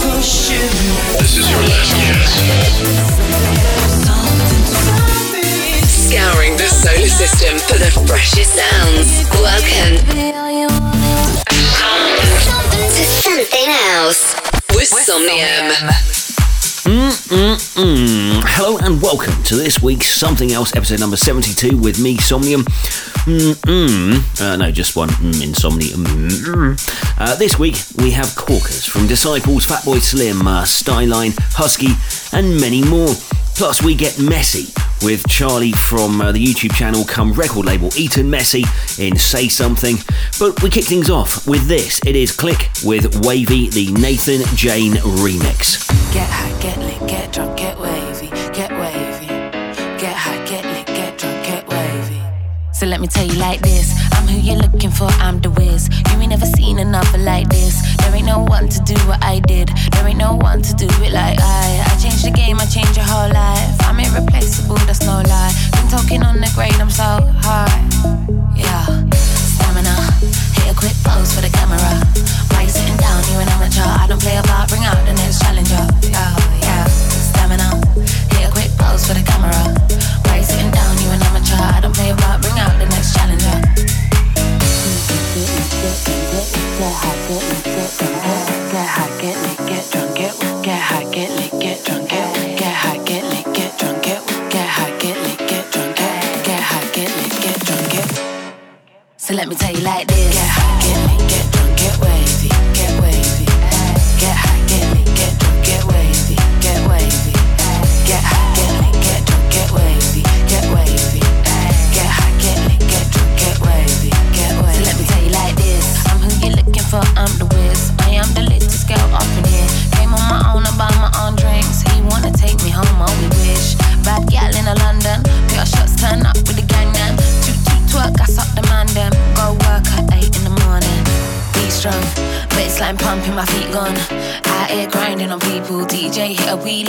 This is your last chance. Scouring the solar system for the freshest sounds. Welcome to something else with Somnium. Mm-mm-mm. Hello and welcome to this week's Something Else episode number 72 with me, Somnium. Mm-mm. Uh, no, just one mm, insomnium. Uh, this week we have Corkers from Disciples, Fatboy Slim, uh, Styline, Husky, and many more. Plus, we get messy with Charlie from uh, the YouTube channel come record label Eton Messy in Say Something. But we kick things off with this. It is Click with Wavy, the Nathan Jane remix. Get high, get lit, get drunk, get wavy, get wavy. Get high, get lit, get drunk, get wavy. So let me tell you like this who you're looking for, I'm the whiz. You ain't never seen another like this. There ain't no one to do what I did. There ain't no one to do it like I. I changed the game, I changed your whole life. I'm irreplaceable, that's no lie. Been talking on the grade, I'm so high. Yeah, stamina. Hit a quick pose for the camera. Why you sitting down? You're an amateur. I don't play a part, bring out the next challenger. Yeah, yeah, stamina. Hit a quick pose for the camera. Why you sitting down? You're an amateur. I don't play a So let me tell you like this: Get high, get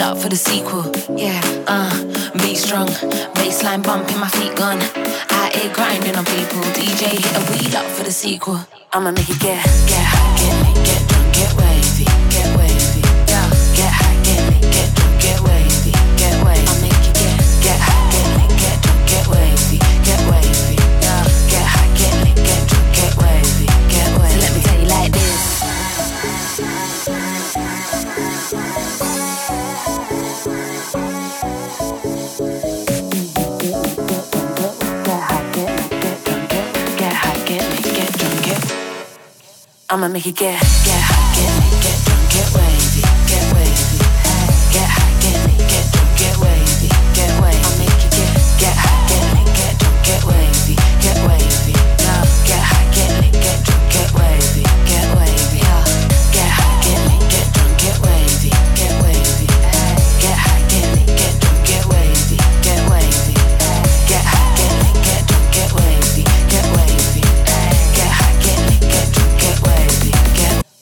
up for the sequel. Yeah, uh, be strong, baseline bumping, my feet gone. Out here grinding on people. DJ hit a wheel up for the sequel. I'ma make it get, get get get I'ma make get, get get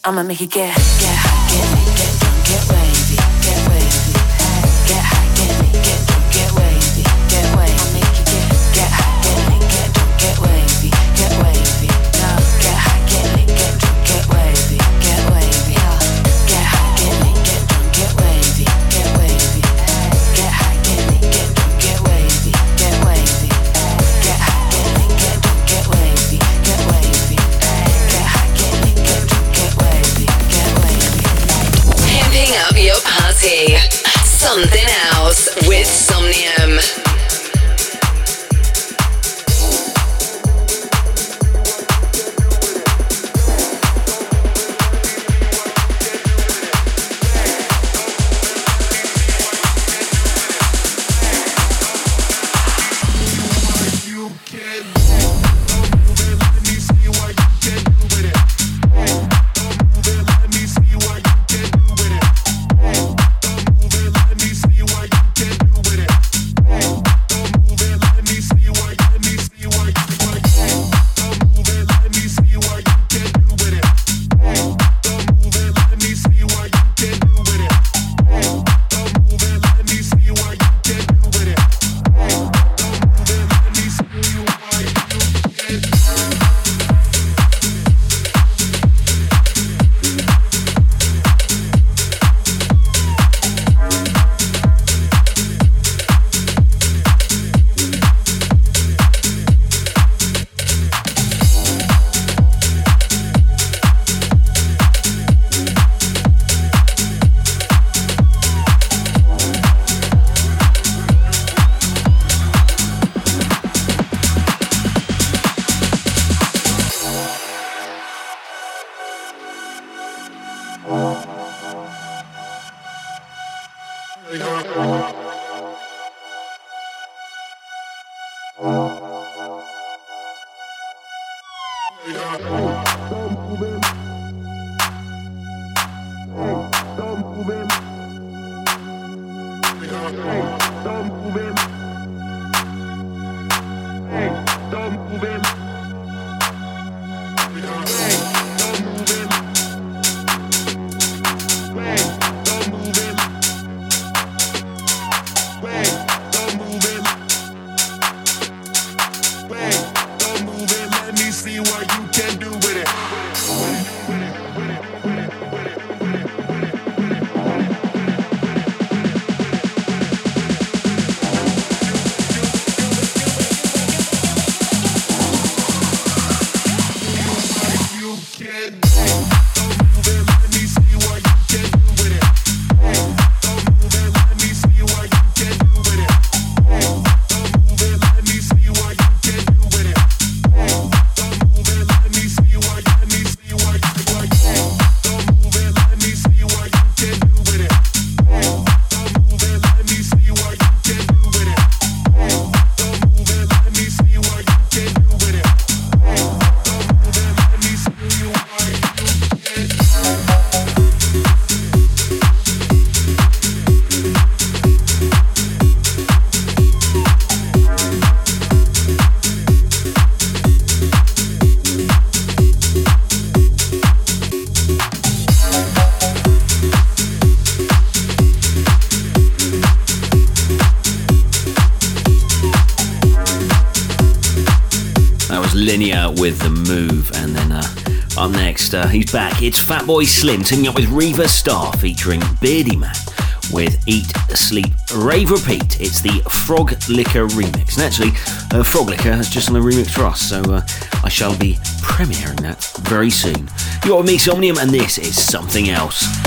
I'ma make it get, get Uh, he's back. It's Fatboy Slim teaming up with Riva Star featuring Beardyman with Eat, Sleep, Rave, Repeat. It's the Frog Liquor remix. And actually, uh, Frog Liquor has just done a remix for us, so uh, I shall be premiering that very soon. You're with me, Somnium, and this is something else.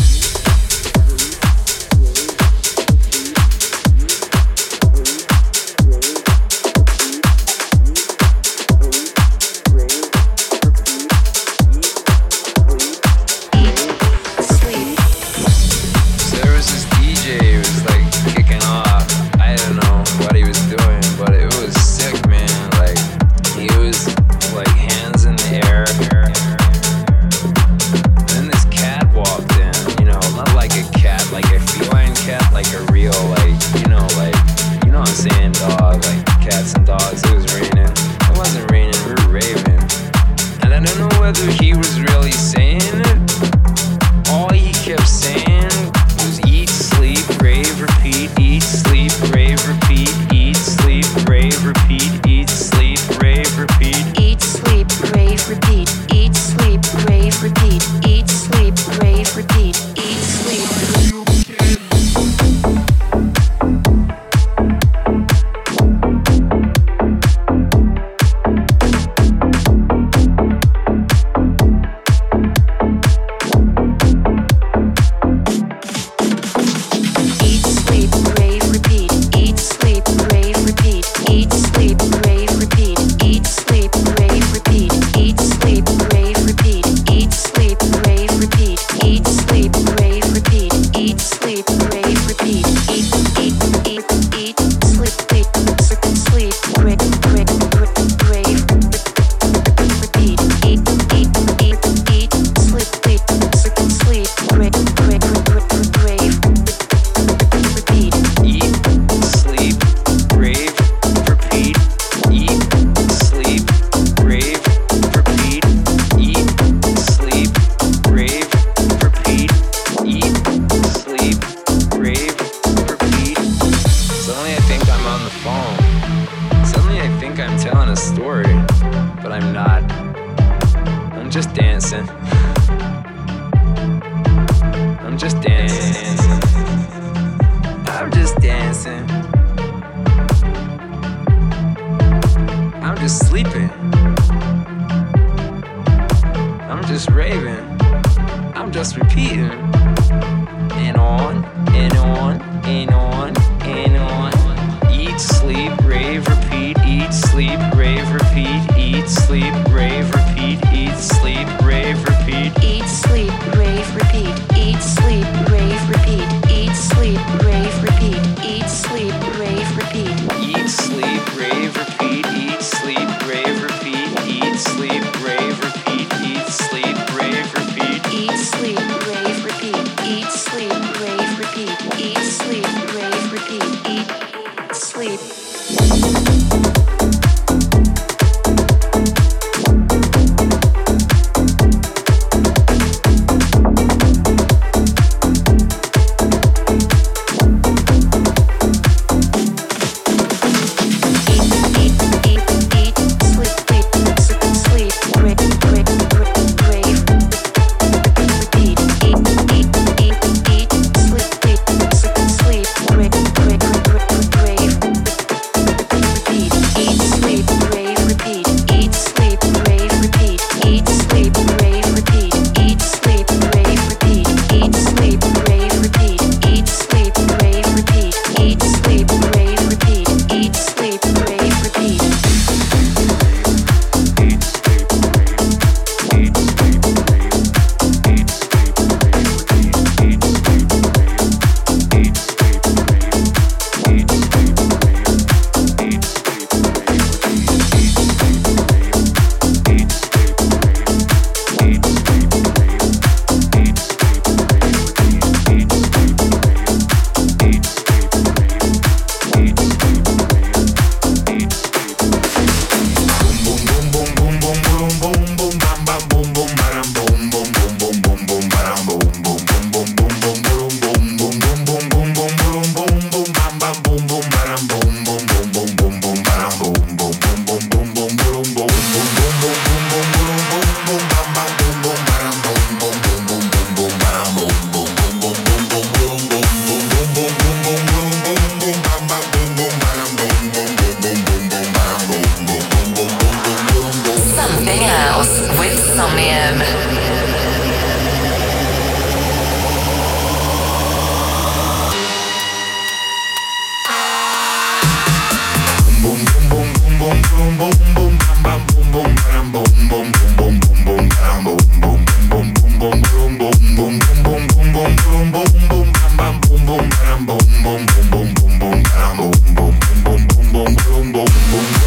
bom, bom.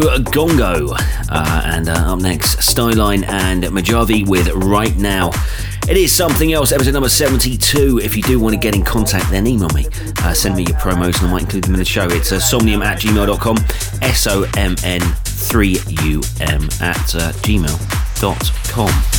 Gongo. Uh, and uh, up next, Styline and Majavi with Right Now. It is something else, episode number 72. If you do want to get in contact, then email me. Uh, send me your promos and I might include them in the show. It's uh, somnium at gmail.com, S O M N 3 U M at uh, gmail.com.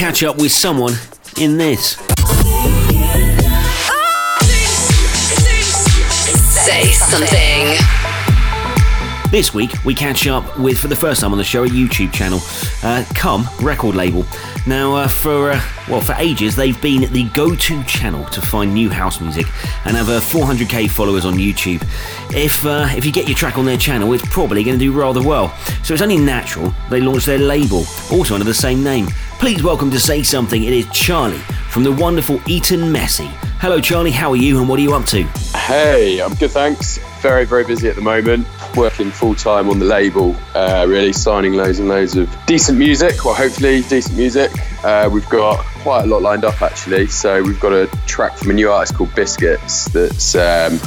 catch up with someone in this. Say something. This week, we catch up with, for the first time on the show, a YouTube channel, uh, Come record label. Now, uh, for uh, well, for ages, they've been the go-to channel to find new house music, and have uh, 400k followers on YouTube. If uh, if you get your track on their channel, it's probably going to do rather well. So it's only natural they launch their label, also under the same name, Please welcome to Say Something. It is Charlie from the wonderful Eton Messy. Hello, Charlie. How are you and what are you up to? Hey, I'm good, thanks. Very, very busy at the moment. Working full time on the label, uh, really signing loads and loads of decent music, well, hopefully decent music. Uh, we've got quite a lot lined up actually. So we've got a track from a new artist called Biscuits that's. Um,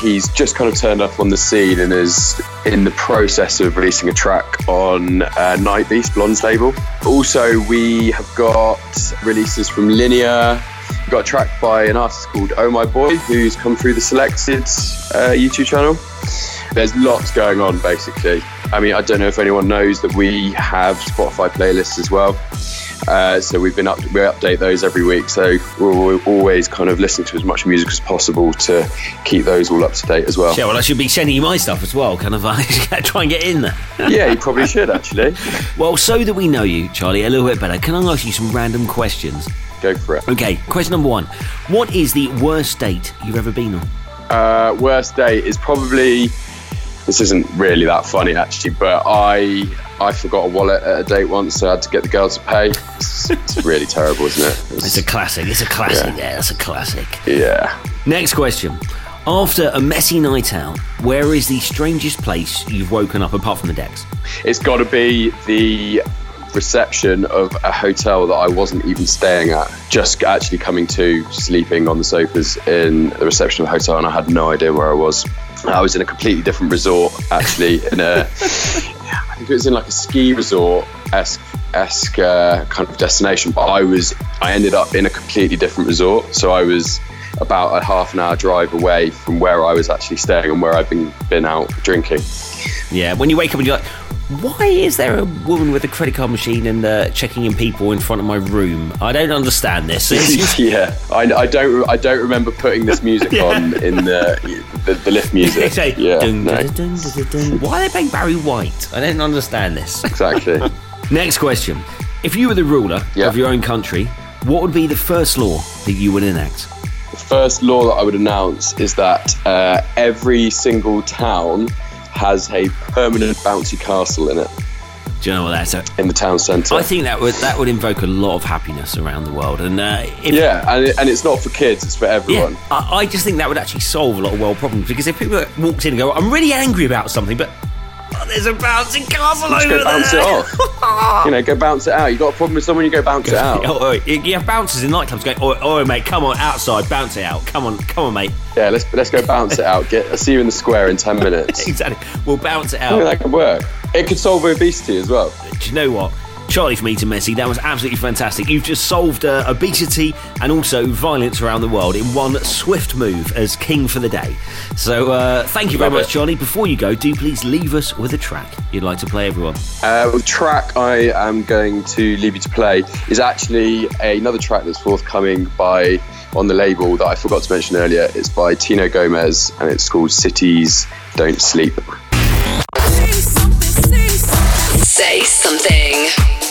he's just kind of turned up on the scene and is in the process of releasing a track on uh, Night Beast Blonde's label. Also, we have got releases from Linear. We've got a track by an artist called Oh My Boy, who's come through the Selected uh, YouTube channel. There's lots going on, basically. I mean, I don't know if anyone knows that we have Spotify playlists as well. Uh, so we've been up, we update those every week. So we're always kind of listening to as much music as possible to keep those all up to date as well. Yeah, well, I should be sending you my stuff as well. Kind of, uh, try and get in there. yeah, you probably should actually. well, so that we know you, Charlie, a little bit better, can I ask you some random questions? Go for it. Okay, question number one: What is the worst date you've ever been on? Uh, worst date is probably. This isn't really that funny actually, but I I forgot a wallet at a date once, so I had to get the girl to pay. It's, it's really terrible, isn't it? It's, it's, a classic. It's a classic. Yeah. yeah, that's a classic. Yeah. Next question. After a messy night out, where is the strangest place you've woken up apart from the decks? It's got to be the reception of a hotel that I wasn't even staying at. Just actually coming to sleeping on the sofas in the reception of a hotel, and I had no idea where I was. I was in a completely different resort, actually, in a I think it was in like a ski resort esque uh, kind of destination. But I was I ended up in a completely different resort. So I was about a half an hour drive away from where I was actually staying and where I've been been out drinking. Yeah, when you wake up and you're like, why is there a woman with a credit card machine and uh, checking in people in front of my room? I don't understand this. yeah, I, I, don't. I don't remember putting this music yeah. on in the, the, the lift music. say, yeah, dun, no. dun, dun, Why are they playing Barry White? I don't understand this. Exactly. Next question: If you were the ruler yeah. of your own country, what would be the first law that you would enact? The first law that I would announce is that uh, every single town has a permanent bouncy castle in it. Do you know what that's? in the town centre. I think that would that would invoke a lot of happiness around the world, and uh, if, yeah, and, it, and it's not for kids; it's for everyone. Yeah, I, I, just think that would actually solve a lot of world problems because if people walked in and go, "I'm really angry about something," but oh, there's a bouncing castle Just over go bounce there. it off. you know, go bounce it out. You got a problem with someone, you go bounce it out. Oh, oh, you have bouncers in nightclubs going, "Oh, oh, mate, come on outside, bounce it out. Come on, come on, mate." Yeah, let's let's go bounce it out. Get, I'll see you in the square in ten minutes. exactly. We'll bounce it out. that could work. It could solve obesity as well. Do you know what? Charlie from Eton Messy, that was absolutely fantastic. You've just solved uh, obesity and also violence around the world in one swift move as king for the day. So uh, thank you very Love much, it. Charlie. Before you go, do please leave us with a track you'd like to play, everyone. Uh, the track I am going to leave you to play is actually another track that's forthcoming by on the label that I forgot to mention earlier. It's by Tino Gomez and it's called Cities Don't Sleep. Say something.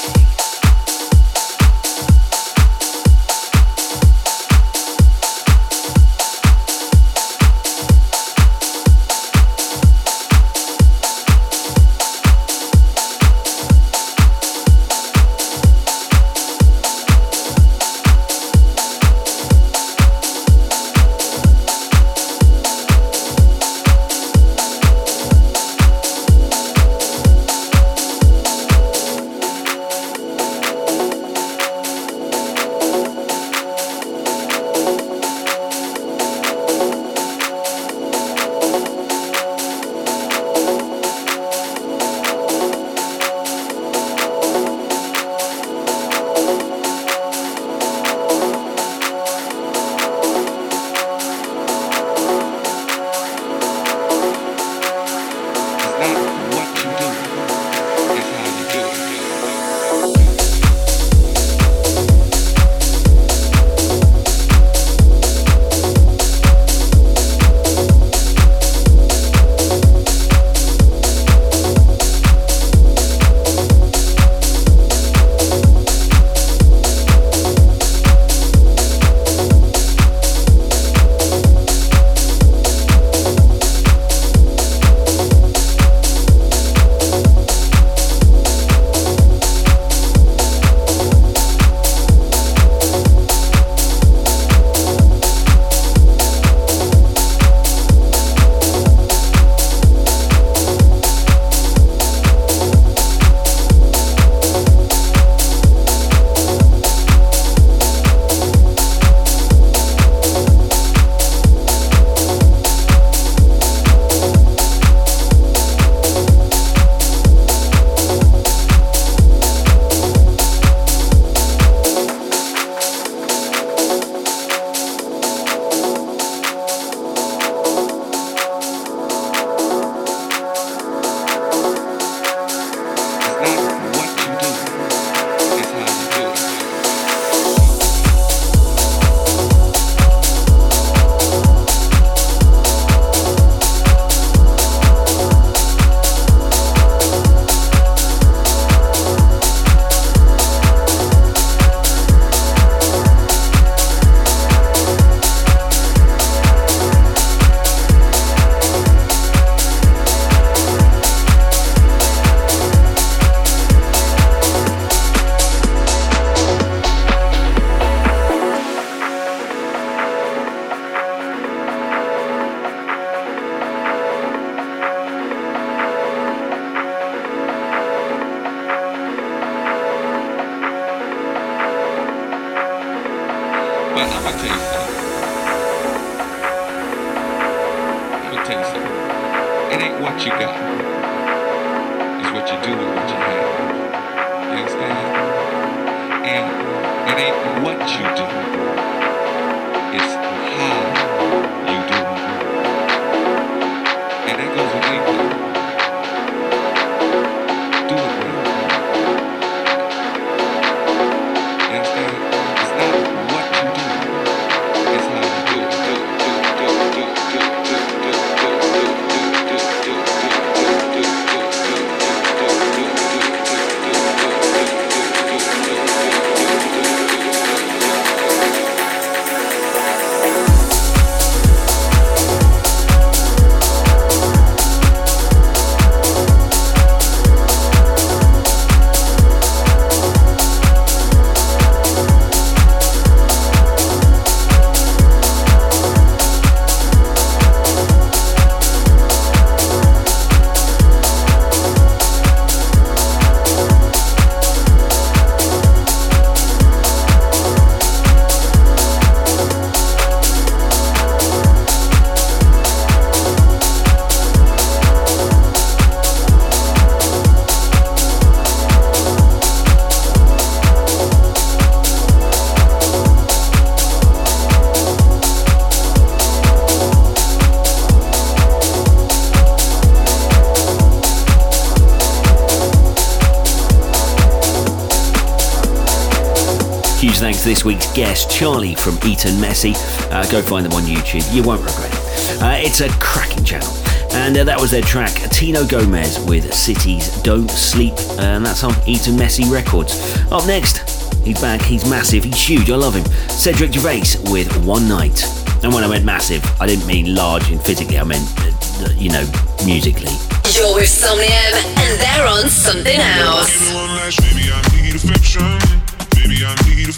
This week's guest, Charlie from Eton Messy. Uh, go find them on YouTube, you won't regret it. Uh, it's a cracking channel. And uh, that was their track, Tino Gomez with Cities Don't Sleep, and that's on Eton Messy Records. Up next, he's back, he's massive, he's huge, I love him. Cedric Gervais with One Night. And when I meant massive, I didn't mean large and physically, I meant, uh, you know, musically. You're with Somnium, and they're on something else.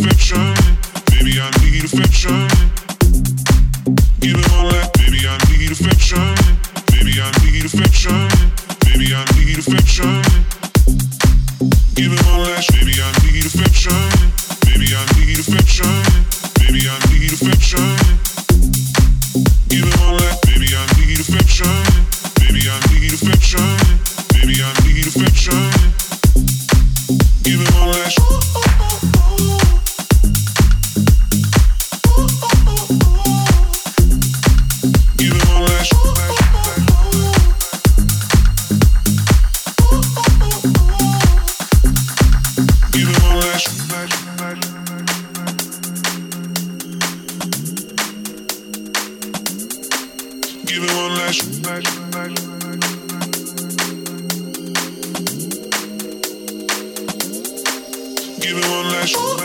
Baby, I need affection. Baby, I need affection. give me one last Give me one last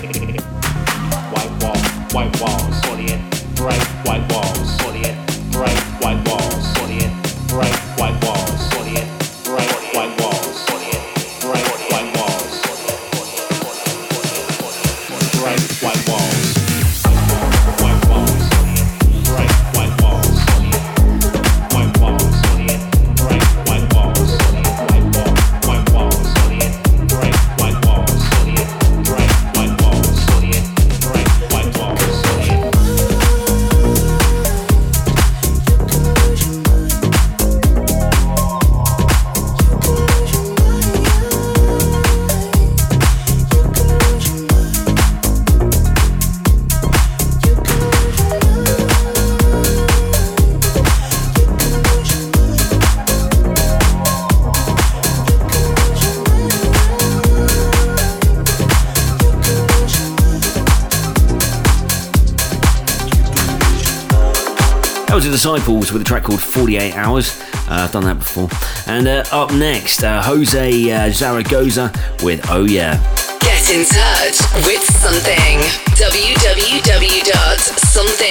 White wall, white walls, 48. Bright white walls, Disciples with a track called 48 Hours. Uh, I've done that before. And uh, up next, uh, Jose uh, Zaragoza with Oh Yeah. Get in touch with something. www.something.com.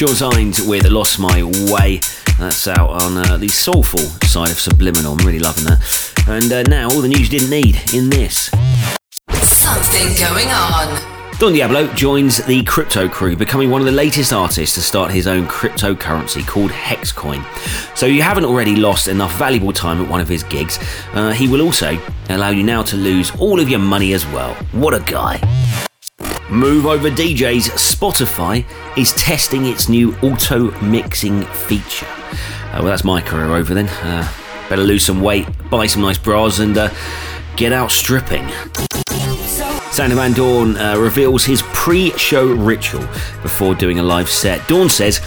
Sean Signs with Lost My Way. That's out on uh, the soulful side of Subliminal. I'm really loving that. And uh, now, all the news you didn't need in this. Something going on. Don Diablo joins the crypto crew, becoming one of the latest artists to start his own cryptocurrency called Hexcoin. So you haven't already lost enough valuable time at one of his gigs. Uh, he will also allow you now to lose all of your money as well. What a guy! Move Over DJs Spotify is testing its new auto mixing feature. Uh, well, that's my career over then. Uh, better lose some weight, buy some nice bras, and uh, get out stripping. Sound Man Dawn uh, reveals his pre show ritual before doing a live set. Dawn says,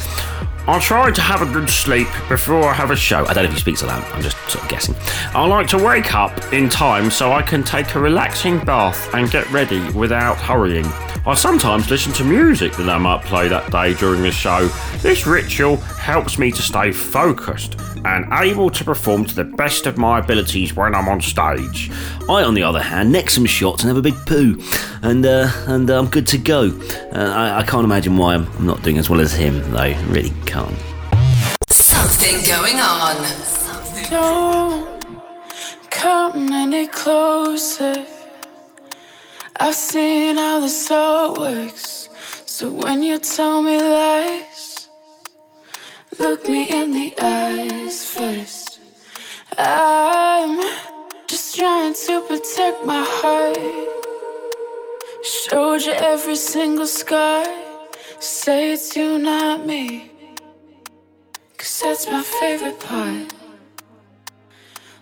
I try to have a good sleep before I have a show. I don't know if he speaks that, I'm just sort of guessing. I like to wake up in time so I can take a relaxing bath and get ready without hurrying. I sometimes listen to music that I might play that day during the show. This ritual helps me to stay focused and able to perform to the best of my abilities when I'm on stage. I, on the other hand, neck some shots and have a big poo, and uh, and uh, I'm good to go. Uh, I, I can't imagine why I'm I'm not doing as well as him, though. Really can't. Something going on. Something. Don't come any closer. I've seen how this all works. So when you tell me lies, look me in the eyes first. I'm just trying to protect my heart. Showed you every single scar. Say it's you, not me. Cause that's my favorite part.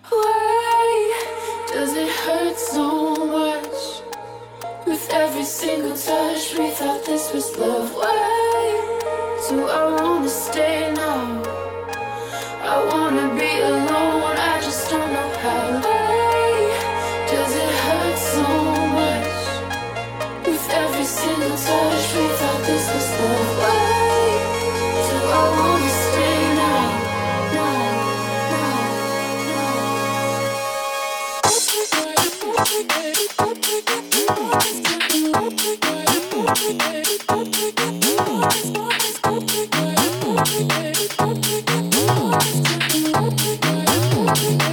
Why does it hurt so much? With every single touch, we thought this was love. Why so I wanna stay now. I wanna be alone, I just don't know how. Why does it hurt so much? With every single touch, we thought this was the way. do I wanna stay now? Now, Thank you.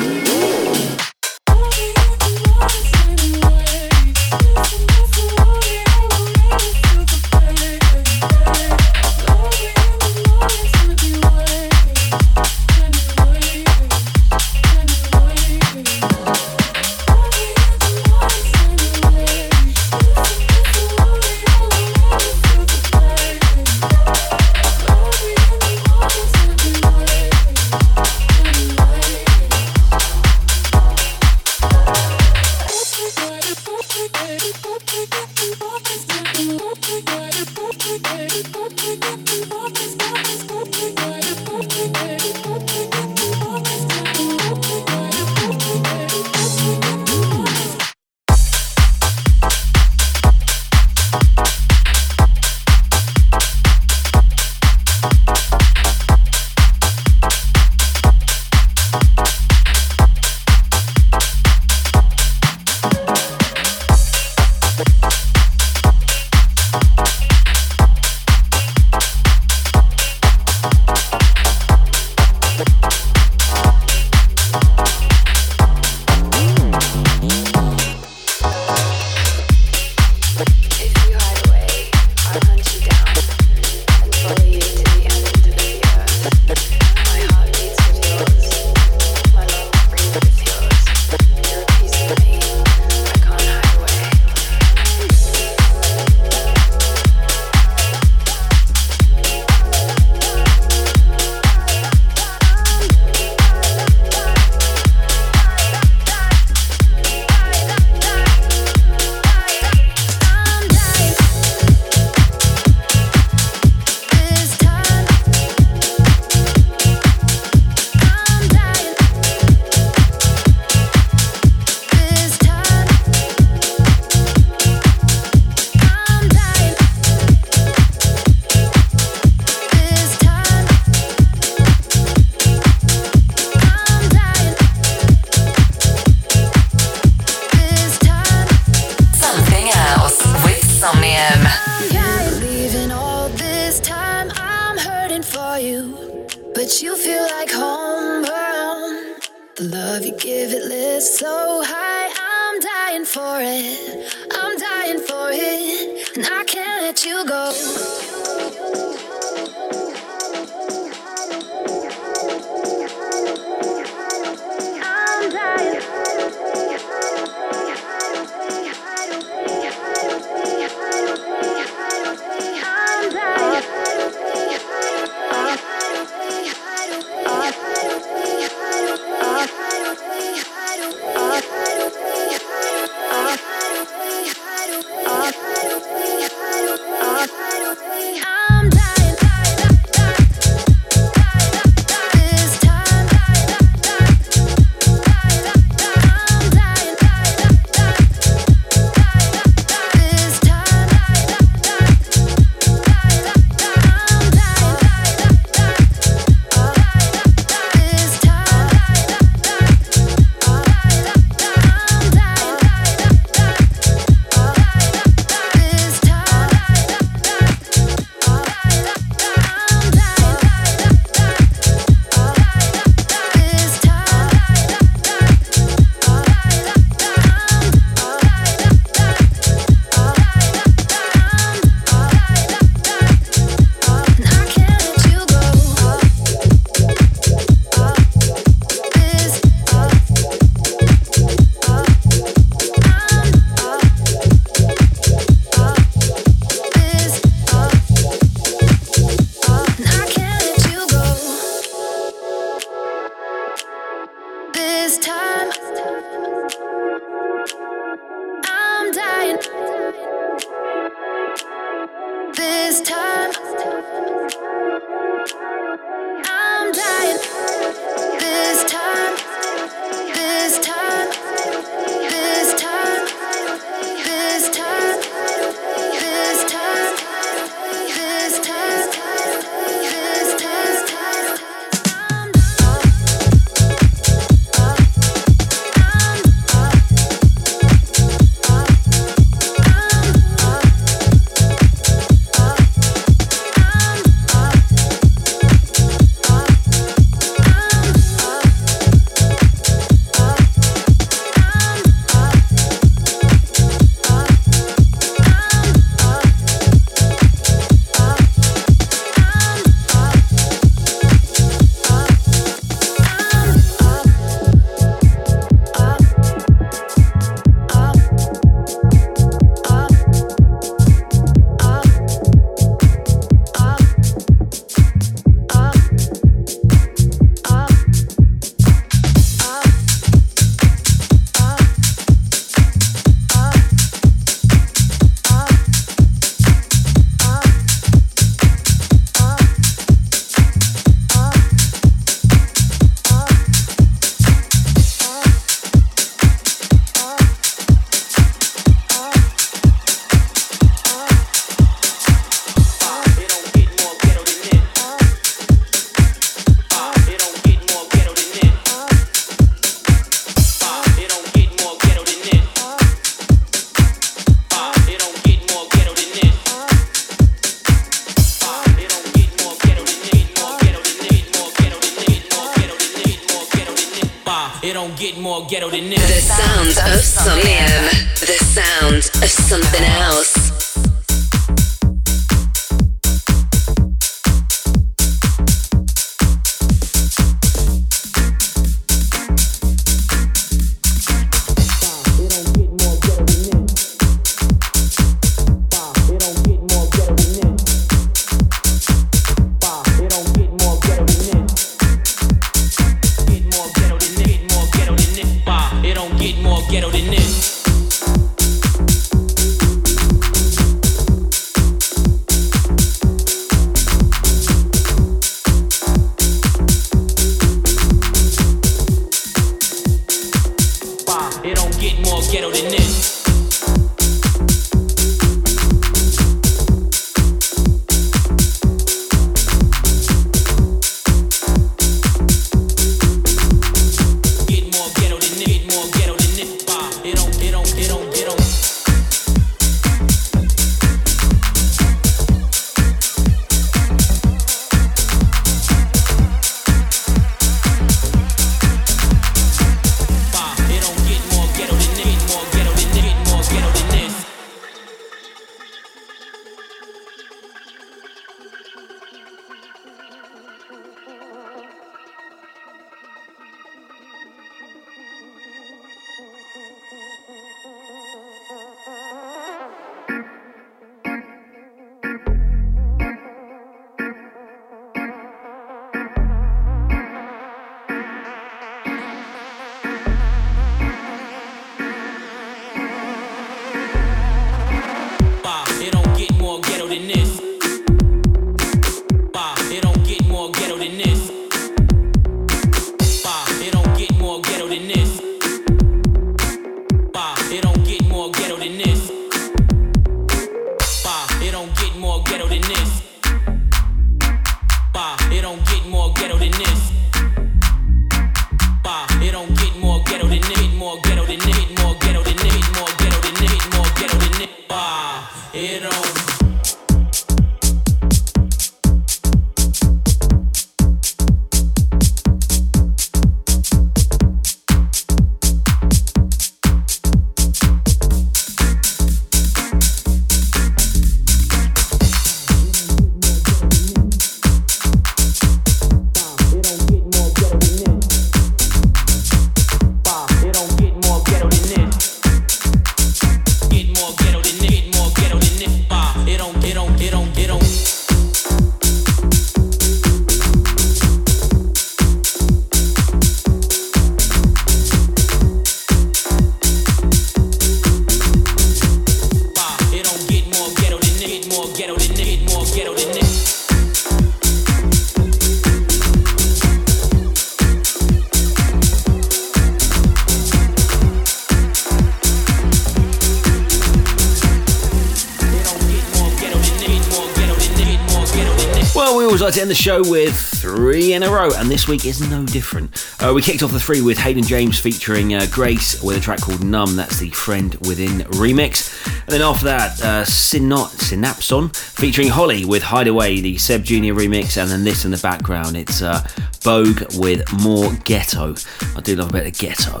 End the show with three in a row, and this week is no different. Uh, we kicked off the three with Hayden James featuring uh, Grace with a track called Numb. That's the Friend Within remix. And then after that, uh, Syno- Synapson featuring Holly with Hideaway, the Seb Junior remix. And then this in the background, it's uh, Bogue with More Ghetto. I do love a bit of ghetto.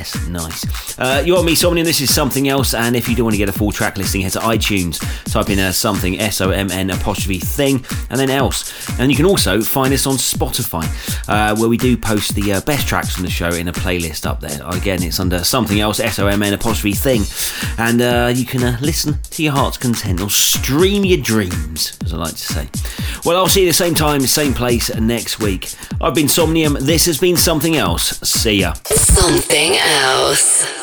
Yes, nice. Uh, you are me, Somnium. This is something else. And if you do want to get a full track listing, head to iTunes, type in uh, something, S O M N apostrophe thing, and then else. And you can also find us on Spotify, uh, where we do post the uh, best tracks from the show in a playlist up there. Again, it's under something else, S O M N apostrophe thing. And uh, you can uh, listen to your heart's content or stream your dreams, as I like to say. Well, I'll see you the same time, same place next week. I've been Somnium. This has been something else. See ya. Something else.